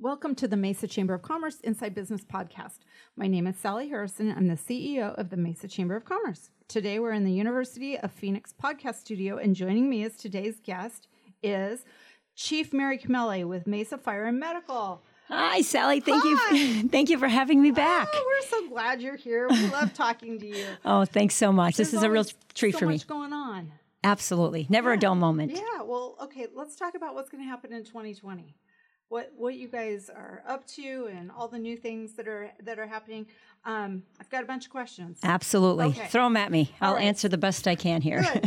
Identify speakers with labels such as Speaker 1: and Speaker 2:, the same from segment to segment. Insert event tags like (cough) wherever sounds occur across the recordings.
Speaker 1: Welcome to the Mesa Chamber of Commerce Inside Business Podcast. My name is Sally Harrison. I'm the CEO of the Mesa Chamber of Commerce. Today we're in the University of Phoenix podcast studio, and joining me as today's guest is Chief Mary Cameli with Mesa Fire and Medical.
Speaker 2: Hi, Sally. Thank
Speaker 1: Hi.
Speaker 2: you. (laughs) Thank you for having me back.
Speaker 1: Oh, we're so glad you're here. We love talking to you. (laughs)
Speaker 2: Oh, thanks so much. this is a real treat
Speaker 1: so
Speaker 2: for me.
Speaker 1: much going on.
Speaker 2: Absolutely. Never a dull moment.
Speaker 1: Yeah, well, okay, let's talk about what's going to happen in 2020. What what you guys are up to and all the new things that are that are happening. Um, I've got a bunch of questions.
Speaker 2: Absolutely.
Speaker 1: Okay.
Speaker 2: Throw them at me. I'll
Speaker 1: right.
Speaker 2: answer the best I can here. (laughs)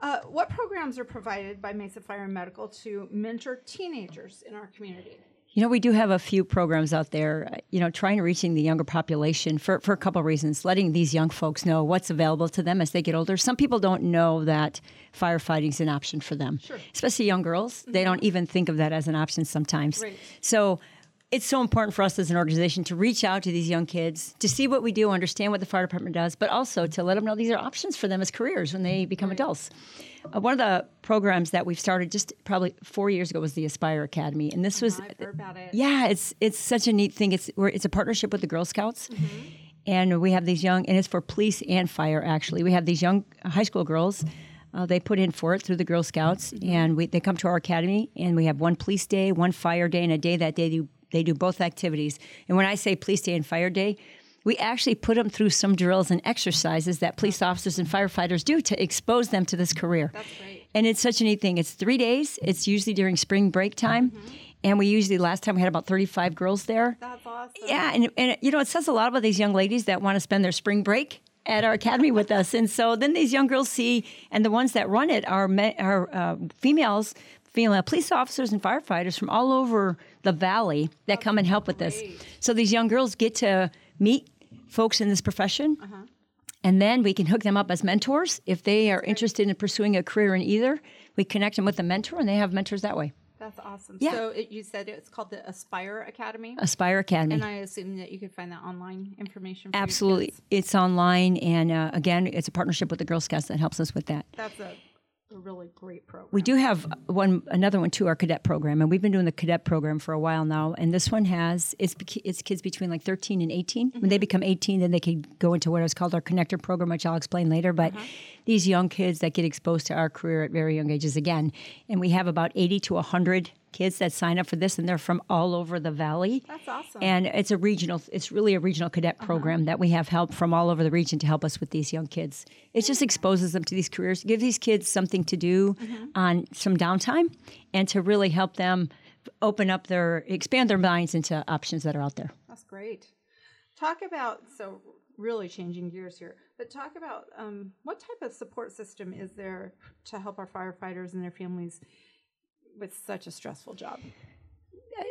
Speaker 1: Uh, what programs are provided by Mesa Fire and Medical to mentor teenagers in our community?
Speaker 2: You know, we do have a few programs out there, you know, trying to reaching the younger population for, for a couple of reasons, letting these young folks know what's available to them as they get older. Some people don't know that firefighting is an option for them,
Speaker 1: Sure.
Speaker 2: especially young girls. They mm-hmm. don't even think of that as an option sometimes.
Speaker 1: Right.
Speaker 2: So it's so important for us as an organization to reach out to these young kids, to see what we do, understand what the fire department does, but also to let them know these are options for them as careers when they become adults. Uh, one of the programs that we've started just probably four years ago was the Aspire Academy, and this was
Speaker 1: heard about it.
Speaker 2: yeah, it's it's such a neat thing. It's we're, it's a partnership with the Girl Scouts, and we have these young, and it's for police and fire. Actually, we have these young high school girls. Uh, they put in for it through the Girl Scouts, and we, they come to our academy, and we have one police day, one fire day, and a day that day do, they do both activities. And when I say police day and fire day, we actually put them through some drills and exercises that police officers and firefighters do to expose them to this career.
Speaker 1: That's great.
Speaker 2: And it's such a neat thing. It's three days. It's usually during spring break time. And we usually, last time we had about 35 girls there.
Speaker 1: That's awesome.
Speaker 2: Yeah. And, and, you know, it says a lot about these young ladies that want to spend their spring break at our academy with us. And so then these young girls see, and the ones that run it are, me, are uh, females, female police officers and firefighters from all over the valley that come and help with this. So these young girls get to meet folks in this profession. And then we can hook them up as mentors. If they are interested in pursuing a career in either, we connect them with a mentor and they have mentors that way.
Speaker 1: That's awesome.
Speaker 2: Yeah.
Speaker 1: So it, you said it's called the Aspire Academy,
Speaker 2: Aspire Academy.
Speaker 1: and I assume that you could find that online information.
Speaker 2: Absolutely. It's online. And uh, again, it's a partnership with the Girl Scouts that helps us with that.
Speaker 1: That's a, a really great program.
Speaker 2: We do have one, another one too, our cadet program, and we've been doing the cadet program for a while now. And this one has it's it's kids between like 13 and 18. When they mm-hmm. become 18, then they can go into what is called our connector program, which I'll explain later. But uh-huh. these young kids that get exposed to our career at very young ages again, and we have about 80 to 100 kids that sign up for this, and they're from all over the valley.
Speaker 1: That's awesome.
Speaker 2: And it's a regional, it's really a regional cadet program that we have help from all over the region to help us with these young kids. It just exposes them to these careers, give these kids something to do on some downtime, and to really help them open up their, expand their minds into options that are out there.
Speaker 1: That's great. Talk about so really changing gears here, but talk about um, what type of support system is there to help our firefighters and their families with such a stressful job?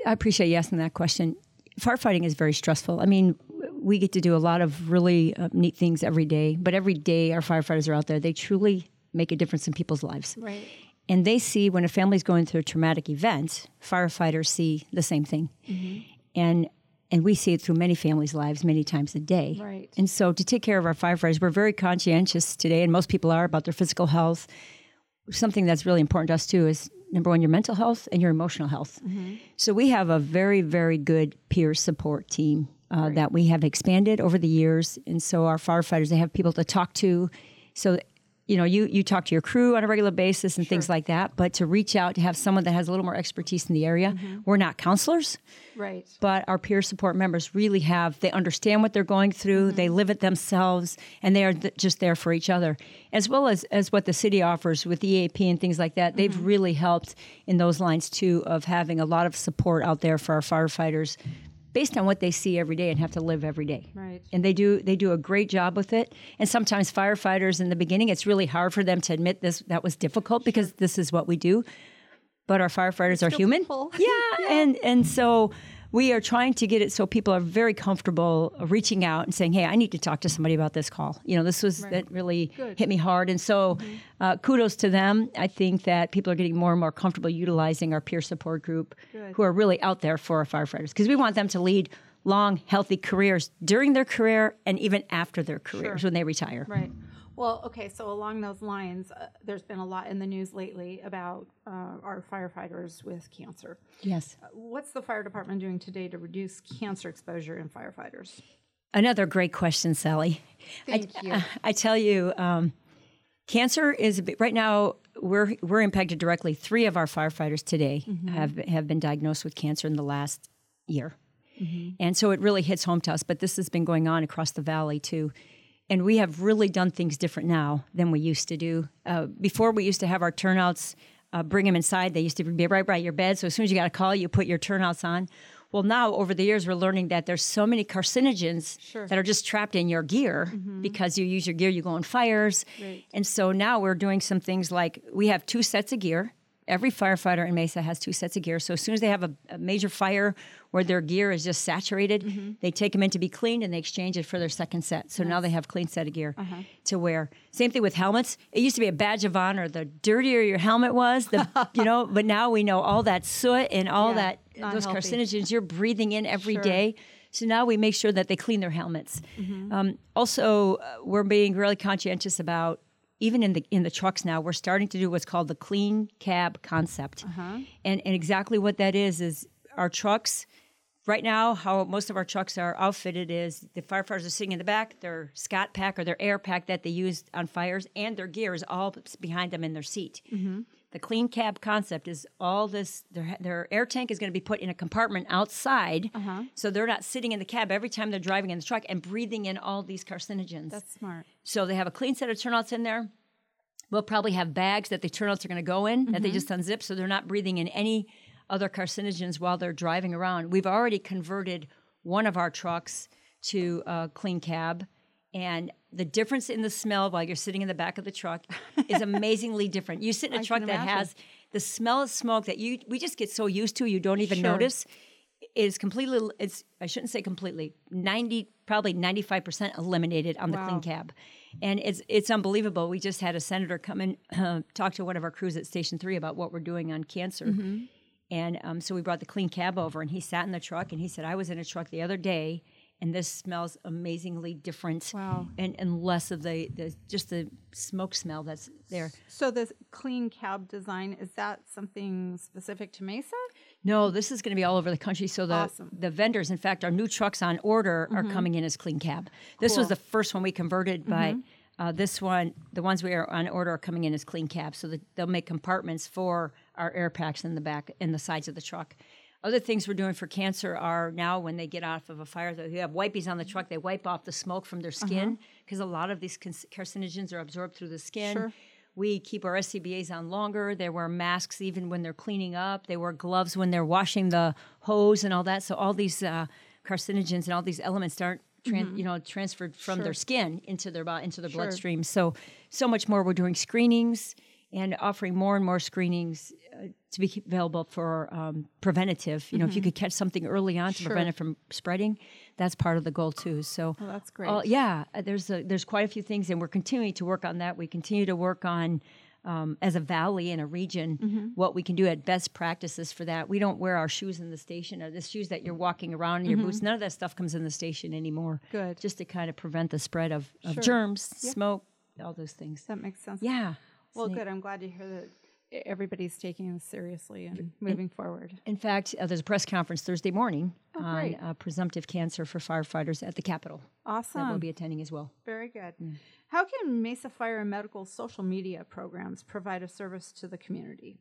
Speaker 2: I appreciate you asking that question. Firefighting is very stressful. I mean, we get to do a lot of really uh, neat things every day, but every day our firefighters are out there. They truly make a difference in people's lives.
Speaker 1: Right.
Speaker 2: And they see when a family's going through a traumatic event, firefighters see the same thing. And and we see it through many families' lives many times a day.
Speaker 1: Right.
Speaker 2: And so to take care of our firefighters, we're very conscientious today, and most people are about their physical health. Something that's really important to us too is number one, your mental health and your emotional health. So we have a very, very good peer support team uh, that we have expanded over the years. And so our firefighters, they have people to talk to. So, you know, you, you talk to your crew on a regular basis and things like that, but to reach out to have someone that has a little more expertise in the area. Mm-hmm. We're not counselors,
Speaker 1: Right.
Speaker 2: but our peer support members really have, they understand what they're going through, they mm-hmm. live it themselves, and they are th- just there for each other. As well as, as what the city offers with EAP and things like that, they've mm-hmm. really helped in those lines too of having a lot of support out there for our firefighters based on what they see every day and have to live every day.
Speaker 1: Right.
Speaker 2: And they do they do a great job with it. And sometimes firefighters in the beginning, it's really hard for them to admit this that was difficult because this is what we do. But our firefighters are human.
Speaker 1: people. (laughs)
Speaker 2: Yeah, and and so we are trying to get it so people are very comfortable reaching out and saying, "Hey, I need to talk to somebody about this call." You know, this was that really
Speaker 1: Good.
Speaker 2: hit me hard, and so uh, kudos to them. I think that people are getting more and more comfortable utilizing our peer support group,
Speaker 1: Good.
Speaker 2: who are really out there for our firefighters because we want them to lead long, healthy careers during their career and even after their careers when they retire.
Speaker 1: Right. Well, okay, so along those lines, uh, there's been a lot in the news lately about uh, our firefighters with cancer.
Speaker 2: Yes.
Speaker 1: Uh, what's the fire department doing today to reduce cancer exposure in firefighters?
Speaker 2: Another great question, Sally.
Speaker 1: Thank
Speaker 2: I,
Speaker 1: you.
Speaker 2: I tell you, um, cancer is a bit, right now. We're we're impacted directly. Three of our firefighters today
Speaker 1: Mm-hmm.
Speaker 2: have have been diagnosed with cancer in the last year,
Speaker 1: Mm-hmm.
Speaker 2: and so it really hits home to us. But this has been going on across the valley too, and we have really done things different now than we used to do. Uh, before, we used to have our turnouts. Uh, bring them inside. They used to be right by your bed. So as soon as you got a call, you put your turnouts on. Well, now over the years, we're learning that there's so many carcinogens
Speaker 1: Sure.
Speaker 2: that are just trapped in your gear because you use your gear, you go on fires.
Speaker 1: Right.
Speaker 2: And so now we're doing some things like we have two sets of gear. Every firefighter in Mesa has two sets of gear. So as soon as they have a, a major fire where their gear is just saturated, they take them in to be cleaned and they exchange it for their second set. So now they have clean set of gear to wear. Same thing with helmets. It used to be a badge of honor. The dirtier your helmet was, the you know. But now we know all that soot and all
Speaker 1: Yeah,
Speaker 2: that those
Speaker 1: healthy.
Speaker 2: carcinogens you're breathing in every
Speaker 1: Sure.
Speaker 2: day. So now we make sure that they clean their helmets.
Speaker 1: Mm-hmm.
Speaker 2: Um, also, uh, we're being really conscientious about even in the in the trucks now. We're starting to do what's called the clean cab concept,
Speaker 1: Uh-huh.
Speaker 2: and and exactly what that is is our trucks. Right now, how most of our trucks are outfitted is the firefighters are sitting in the back, their Scott pack or their air pack that they use on fires, and their gear is all behind them in their seat. The clean cab concept is all this. Their their air tank is going to be put in a compartment outside,
Speaker 1: Uh-huh.
Speaker 2: so they're not sitting in the cab every time they're driving in the truck and breathing in all these carcinogens.
Speaker 1: That's smart.
Speaker 2: so they have a clean set of turnouts in there. We'll probably have bags that the turnouts are going to go in that
Speaker 1: Mm-hmm.
Speaker 2: they just unzip, so they're not breathing in any other carcinogens while they're driving around. We've already converted one of our trucks to a clean cab, and the difference in the smell while you're sitting in the back of the truck (laughs) is amazingly different. You sit in a
Speaker 1: I
Speaker 2: truck that has the smell of smoke that you we just get so used to you don't even
Speaker 1: Sure.
Speaker 2: notice is completely it's I shouldn't say completely 90 probably 95% eliminated on the
Speaker 1: Wow.
Speaker 2: clean cab. And it's it's unbelievable. We just had a senator come and (clears throat) uh, talk to one of our crews at Station 3 about what we're doing on cancer.
Speaker 1: Mm-hmm.
Speaker 2: And um, so we brought the clean cab over and he sat in the truck and he said I was in a truck the other day and this smells amazingly different
Speaker 1: Wow.
Speaker 2: and and less of the, the just the smoke smell that's there.
Speaker 1: So the clean cab design is that something specific to Mesa?
Speaker 2: No, this is going to be all over the country. So the
Speaker 1: Awesome.
Speaker 2: the vendors, in fact, our new trucks on order are coming in as clean cab. This was the first one we converted, but uh, this one, the ones we are on order are coming in as clean cab. So that they'll make compartments for our air packs in the back and the sides of the truck. Other things we're doing for cancer are now when they get off of a fire, they have wipies on the truck. They wipe off the smoke from their skin because a lot of these carcinogens are absorbed through the skin.
Speaker 1: Sure.
Speaker 2: We keep our SCBAs on longer. They wear masks even when they're cleaning up. They wear gloves when they're washing the hose and all that. So all these uh, carcinogens and all these elements aren't, tran- you know, transferred from their skin into their into their
Speaker 1: Sure.
Speaker 2: bloodstream. So so much more. We're doing screenings and offering more and more screenings to be available for um, preventative. You know, if you could catch something early on to
Speaker 1: Sure.
Speaker 2: prevent it from spreading, that's part of the goal too. So
Speaker 1: Oh, that's great.
Speaker 2: uh, yeah, uh, there's a, there's quite a few things, and we're continuing to work on that. We continue to work on um, as a valley and a region
Speaker 1: Mm-hmm.
Speaker 2: what we can do at best practices for that. We don't wear our shoes in the station or the shoes that you're walking around in your boots. None of that stuff comes in the station anymore.
Speaker 1: Mm-hmm. Good.
Speaker 2: just to kind of prevent the spread of, of
Speaker 1: Sure.
Speaker 2: germs, smoke, all those things.
Speaker 1: that makes sense.
Speaker 2: Yeah.
Speaker 1: Well, good. I'm glad to hear that everybody's taking this seriously and moving forward.
Speaker 2: In fact, uh, there's a press conference Thursday morning on
Speaker 1: Oh, great.
Speaker 2: uh, presumptive cancer for firefighters at the Capitol
Speaker 1: Awesome.
Speaker 2: that will be attending as well.
Speaker 1: Very good. How can Mesa Fire and Medical social media programs provide a service to the community?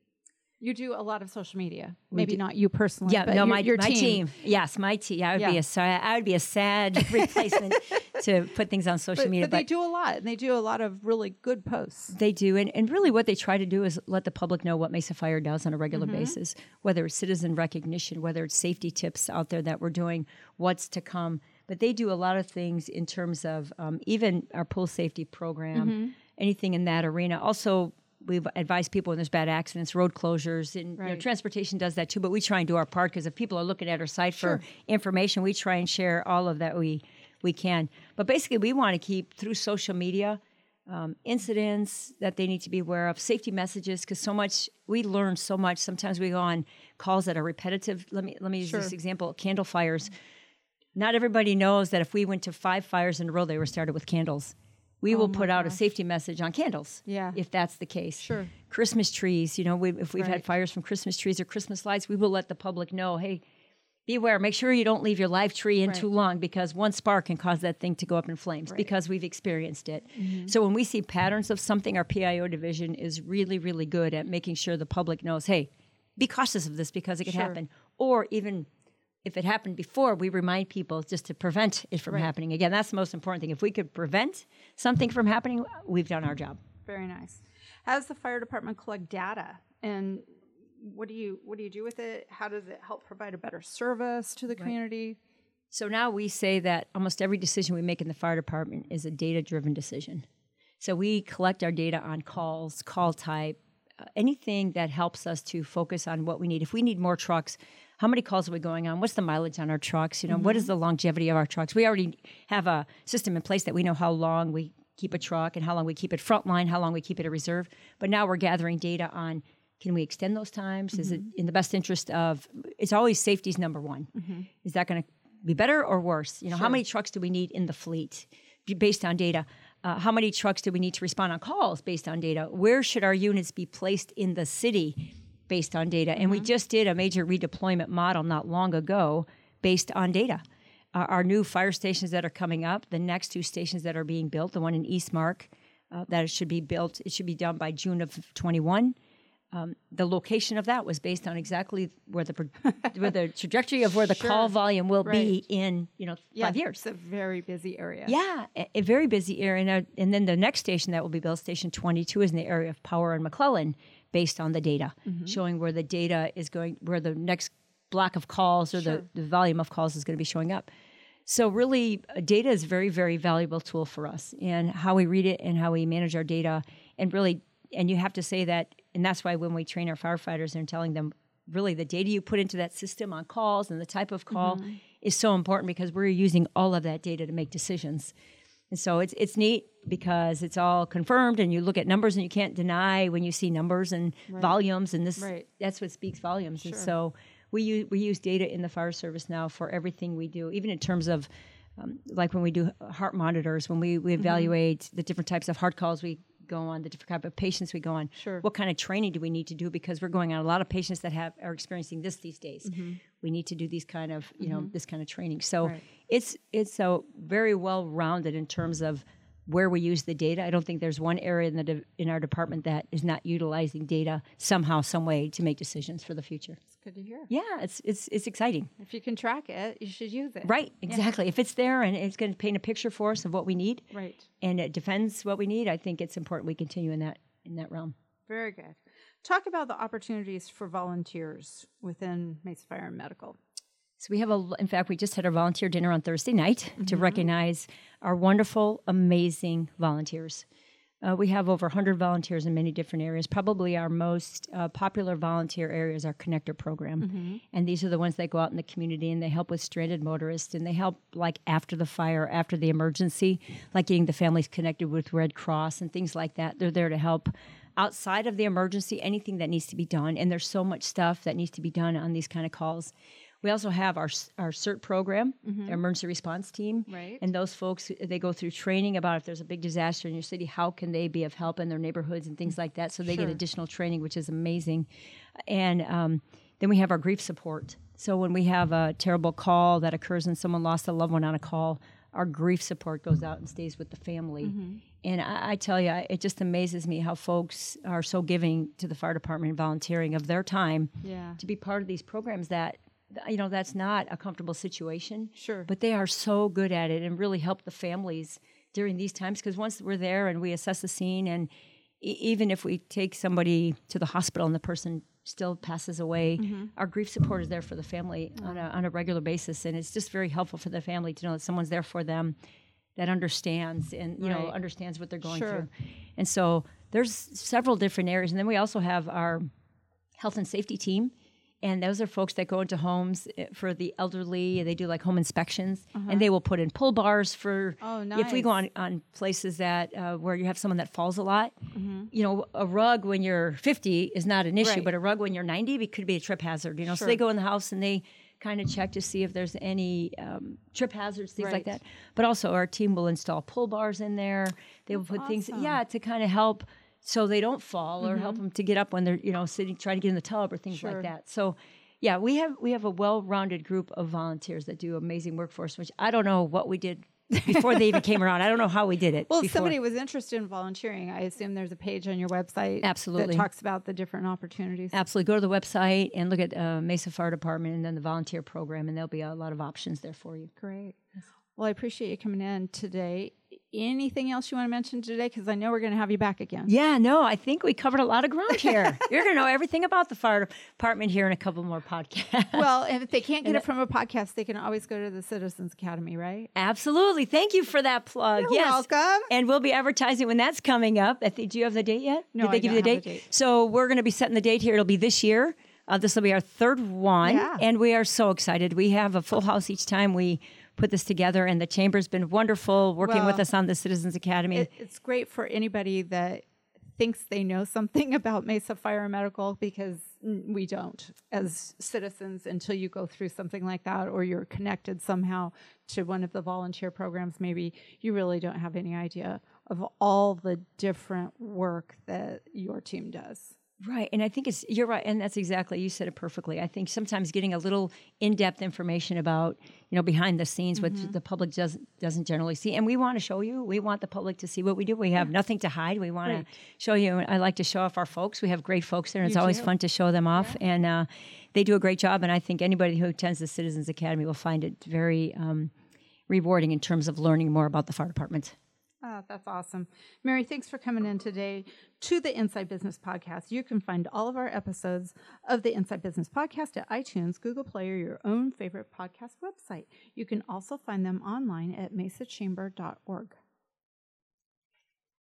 Speaker 1: You do a lot of social media. Maybe
Speaker 2: do-
Speaker 1: not you personally.
Speaker 2: Yeah,
Speaker 1: but
Speaker 2: no,
Speaker 1: your,
Speaker 2: my,
Speaker 1: your
Speaker 2: my team. Yes, my team. I would be
Speaker 1: Yeah.
Speaker 2: a sad, I would be a sad (laughs) replacement to put things on social
Speaker 1: But,
Speaker 2: media.
Speaker 1: but they do a lot, and they do a lot of really good posts.
Speaker 2: They do. And, and really, what they try to do is let the public know what Mesa Fire does on a regular
Speaker 1: Mm-hmm.
Speaker 2: basis, whether it's citizen recognition, whether it's safety tips out there that we're doing, what's to come. But they do a lot of things in terms of um, even our pool safety program,
Speaker 1: Mm-hmm.
Speaker 2: anything in that arena. Also, we've advised people when there's bad accidents, road closures, and you know, transportation does that too. But we try and do our part because if people are looking at our site for information, we try and share all of that we we can. But basically, we want to keep through social media um, incidents that they need to be aware of, safety messages, because so much we learn so much. Sometimes we go on calls that are repetitive. Let me let me use this example: candle fires. Not everybody knows that if we went to five fires in a row, they were started with candles. we will
Speaker 1: Oh my
Speaker 2: put out a safety message on candles.
Speaker 1: Yeah.
Speaker 2: If that's the case.
Speaker 1: Sure.
Speaker 2: Christmas trees, you know, we, if we've
Speaker 1: Right.
Speaker 2: had fires from Christmas trees or Christmas lights, we will let the public know, hey, beware, make sure you don't leave your live tree in
Speaker 1: Right.
Speaker 2: too long because one spark can cause that thing to go up in flames because we've experienced it.
Speaker 1: Mm-hmm.
Speaker 2: So when we see patterns of something, our PIO division is really, really good at making sure the public knows, hey, be cautious of this because it could
Speaker 1: Sure.
Speaker 2: happen. Or even if it happened before, we remind people just to prevent it from happening. Again, that's the most important thing. If we could prevent something from happening, we've done our job.
Speaker 1: Very nice. How does the fire department collect data, and what do you what do you do with it? How does it help provide a better service to the community?
Speaker 2: So now we say that almost every decision we make in the fire department is a data driven decision. So we collect our data on calls, call type, uh, anything that helps us to focus on what we need. If we need more trucks, how many calls are we going on? What's the mileage on our trucks? You know, what is the longevity of our trucks? We already have a system in place that we know how long we keep a truck and how long we keep it frontline, how long we keep it a reserve. But now we're gathering data on can we extend those times? Is it in the best interest of it's always safety's number one. Is that going to be better or worse? You know, how many trucks do we need in the fleet based on data? Uh, how many trucks do we need to respond on calls based on data? Where should our units be placed in the city based on data? And we just did a major redeployment model not long ago based on data. Uh, our new fire stations that are coming up, the next two stations that are being built, the one in Eastmark, uh, that it should be built, it should be done by June of 21 the location of that was based on exactly where the (laughs) where the trajectory of where the call volume will be in you know five years.
Speaker 1: It's a very busy area.
Speaker 2: Yeah, a, a very busy area, and, uh, and then the next station that will be built, Station 22, is in the area of Power and McLellan, based on the data, showing where the data is going, where the next block of calls or the, the volume of calls is going to be showing up. So really, uh, data is a very, very valuable tool for us, and how we read it and how we manage our data, and really, and you have to say that, and that's why when we train our firefighters and telling them, really, the data you put into that system on calls and the type of call is so important because we're using all of that data to make decisions. And so it's it's neat because it's all confirmed, and you look at numbers, and you can't deny when you see numbers and volumes, and this
Speaker 1: Right.
Speaker 2: that's what speaks volumes. And so we use we use data in the fire service now for everything we do, even in terms of um, like when we do heart monitors, when we, we
Speaker 1: Mm-hmm.
Speaker 2: evaluate the different types of heart calls we go on, the different type of patients we go on.
Speaker 1: Sure.
Speaker 2: What kind of training do we need to do because we're going on a lot of patients that have are experiencing this these days. We need to do these kind of you know this kind of training. So
Speaker 1: Mm-hmm. Right.
Speaker 2: it's it's so very well rounded in terms of where we use the data. I don't think there's one area in the de- in our department that is not utilizing data somehow, some way to make decisions for the future.
Speaker 1: It's good to hear.
Speaker 2: Yeah, it's it's it's exciting.
Speaker 1: If you can track it, you should use it.
Speaker 2: Right, exactly. If it's there and it's going to paint a picture for us of what we need,
Speaker 1: Right.
Speaker 2: and it defends what we need, I think it's important we continue in that in that realm.
Speaker 1: Very good. Talk about the opportunities for volunteers within Mesa Fire and Medical.
Speaker 2: So we have a, in fact, we just had our volunteer dinner on Thursday night to recognize our wonderful, amazing volunteers. Uh, we have over 100 volunteers in many different areas. Probably our most uh, popular volunteer area is our connector program. And these are the ones that go out in the community and they help with stranded motorists and they help like after the fire, after the emergency, like getting the families connected with Red Cross and things like that. They're there to help outside of the emergency, anything that needs to be done. And there's so much stuff that needs to be done on these kind of calls. We also have our our CERT program, our emergency response team,
Speaker 1: Right.
Speaker 2: and those folks they go through training about if there's a big disaster in your city, how can they be of help in their neighborhoods and things like that. So they get additional training, which is amazing. And um, then we have our grief support. So when we have a terrible call that occurs and someone lost a loved one on a call, our grief support goes out and stays with the family. And I, I tell you, it just amazes me how folks are so giving to the fire department and volunteering of their time
Speaker 1: Yeah.
Speaker 2: to be part of these programs that you know that's not a comfortable situation.
Speaker 1: Sure.
Speaker 2: but they are so good at it and really help the families during these times because once we're there and we assess the scene and e- even if we take somebody to the hospital and the person still passes away mm-hmm. our grief support is there for the family on, a, on a regular basis. And it's just very helpful for the family to know that someone's there for them that understands and you know understands what they're going
Speaker 1: Sure.
Speaker 2: through. And so there's several different areas. And then we also have our health and safety team and those are folks that go into homes eh, for the elderly they do like home inspections and they will put in pull bars for
Speaker 1: Oh, nice.
Speaker 2: if we go on, on places that uh, where you have someone that falls a lot you know a rug when you're 50 is not an issue
Speaker 1: Right.
Speaker 2: but a rug when you're 90 it could be a trip hazard you know so they go in the house and they kind of check to see if there's any um, trip hazards, things like that. But also, our team will install pull bars in there. They will put things, yeah, to kind of help so they don't fall or
Speaker 1: Mm-hmm.
Speaker 2: help them to get up when they're you know sitting trying to get in the tub or things
Speaker 1: Sure.
Speaker 2: like that. So. Yeah, we have we have a well-rounded group of volunteers that do amazing work for us, which I don't know what we did (laughs) before they even came around. I don't know how we did it.
Speaker 1: Well, if somebody was interested in volunteering, I assume there's a page on your website
Speaker 2: Absolutely.
Speaker 1: that talks about the different opportunities.
Speaker 2: Absolutely. Go to the website and look at uh, Mesa Fire Department and then the volunteer program, and there'll be a lot of options there for you.
Speaker 1: Great. Well, I appreciate you coming in today. Anything else you want to mention today? Because I know we're going to have you back again.
Speaker 2: Yeah, no, I think we covered a lot of ground here. (laughs) You're going to know everything about the fire department here in a couple more podcasts.
Speaker 1: Well, if they can't get it from a podcast, they can always go to the Citizens Academy, right?
Speaker 2: Absolutely. Thank you for that plug.
Speaker 1: You're
Speaker 2: yes.
Speaker 1: welcome.
Speaker 2: And we'll be advertising when that's coming up. Do you have the date yet?
Speaker 1: No,
Speaker 2: Did they
Speaker 1: I
Speaker 2: give you the date?
Speaker 1: the date.
Speaker 2: So we're going to be setting the date here. It'll be this year. Uh, this will be our third one.
Speaker 1: Yeah.
Speaker 2: And we are so excited. We have a full house each time we put this together, and the chamber's been wonderful working with us on the Citizens Academy.
Speaker 1: It, it's great for anybody that thinks they know something (laughs) about Mesa Fire and Medical because we don't as citizens until you go through something like that or you're connected somehow to one of the volunteer programs. Maybe you really don't have any idea of all the different work that your team does.
Speaker 2: Right, and I think it's you're right, and that's exactly you said it perfectly. I think sometimes getting a little in-depth information about you know behind the scenes,
Speaker 1: Mm-hmm.
Speaker 2: which the public doesn't doesn't generally see, and we want to show you. We want the public to see what we do. We have nothing to hide. We want
Speaker 1: Right.
Speaker 2: to show you. I like to show off our folks. We have great folks there, and it's
Speaker 1: You
Speaker 2: always
Speaker 1: do.
Speaker 2: fun to show them off. And uh, they do a great job. And I think anybody who attends the Citizens Academy will find it very um, rewarding in terms of learning more about the fire department.
Speaker 1: Oh, that's awesome. Mary, thanks for coming in today to the Inside Business Podcast. You can find all of our episodes of the Inside Business Podcast at iTunes, Google Play, or your own favorite podcast website. You can also find them online at mesachamber.org.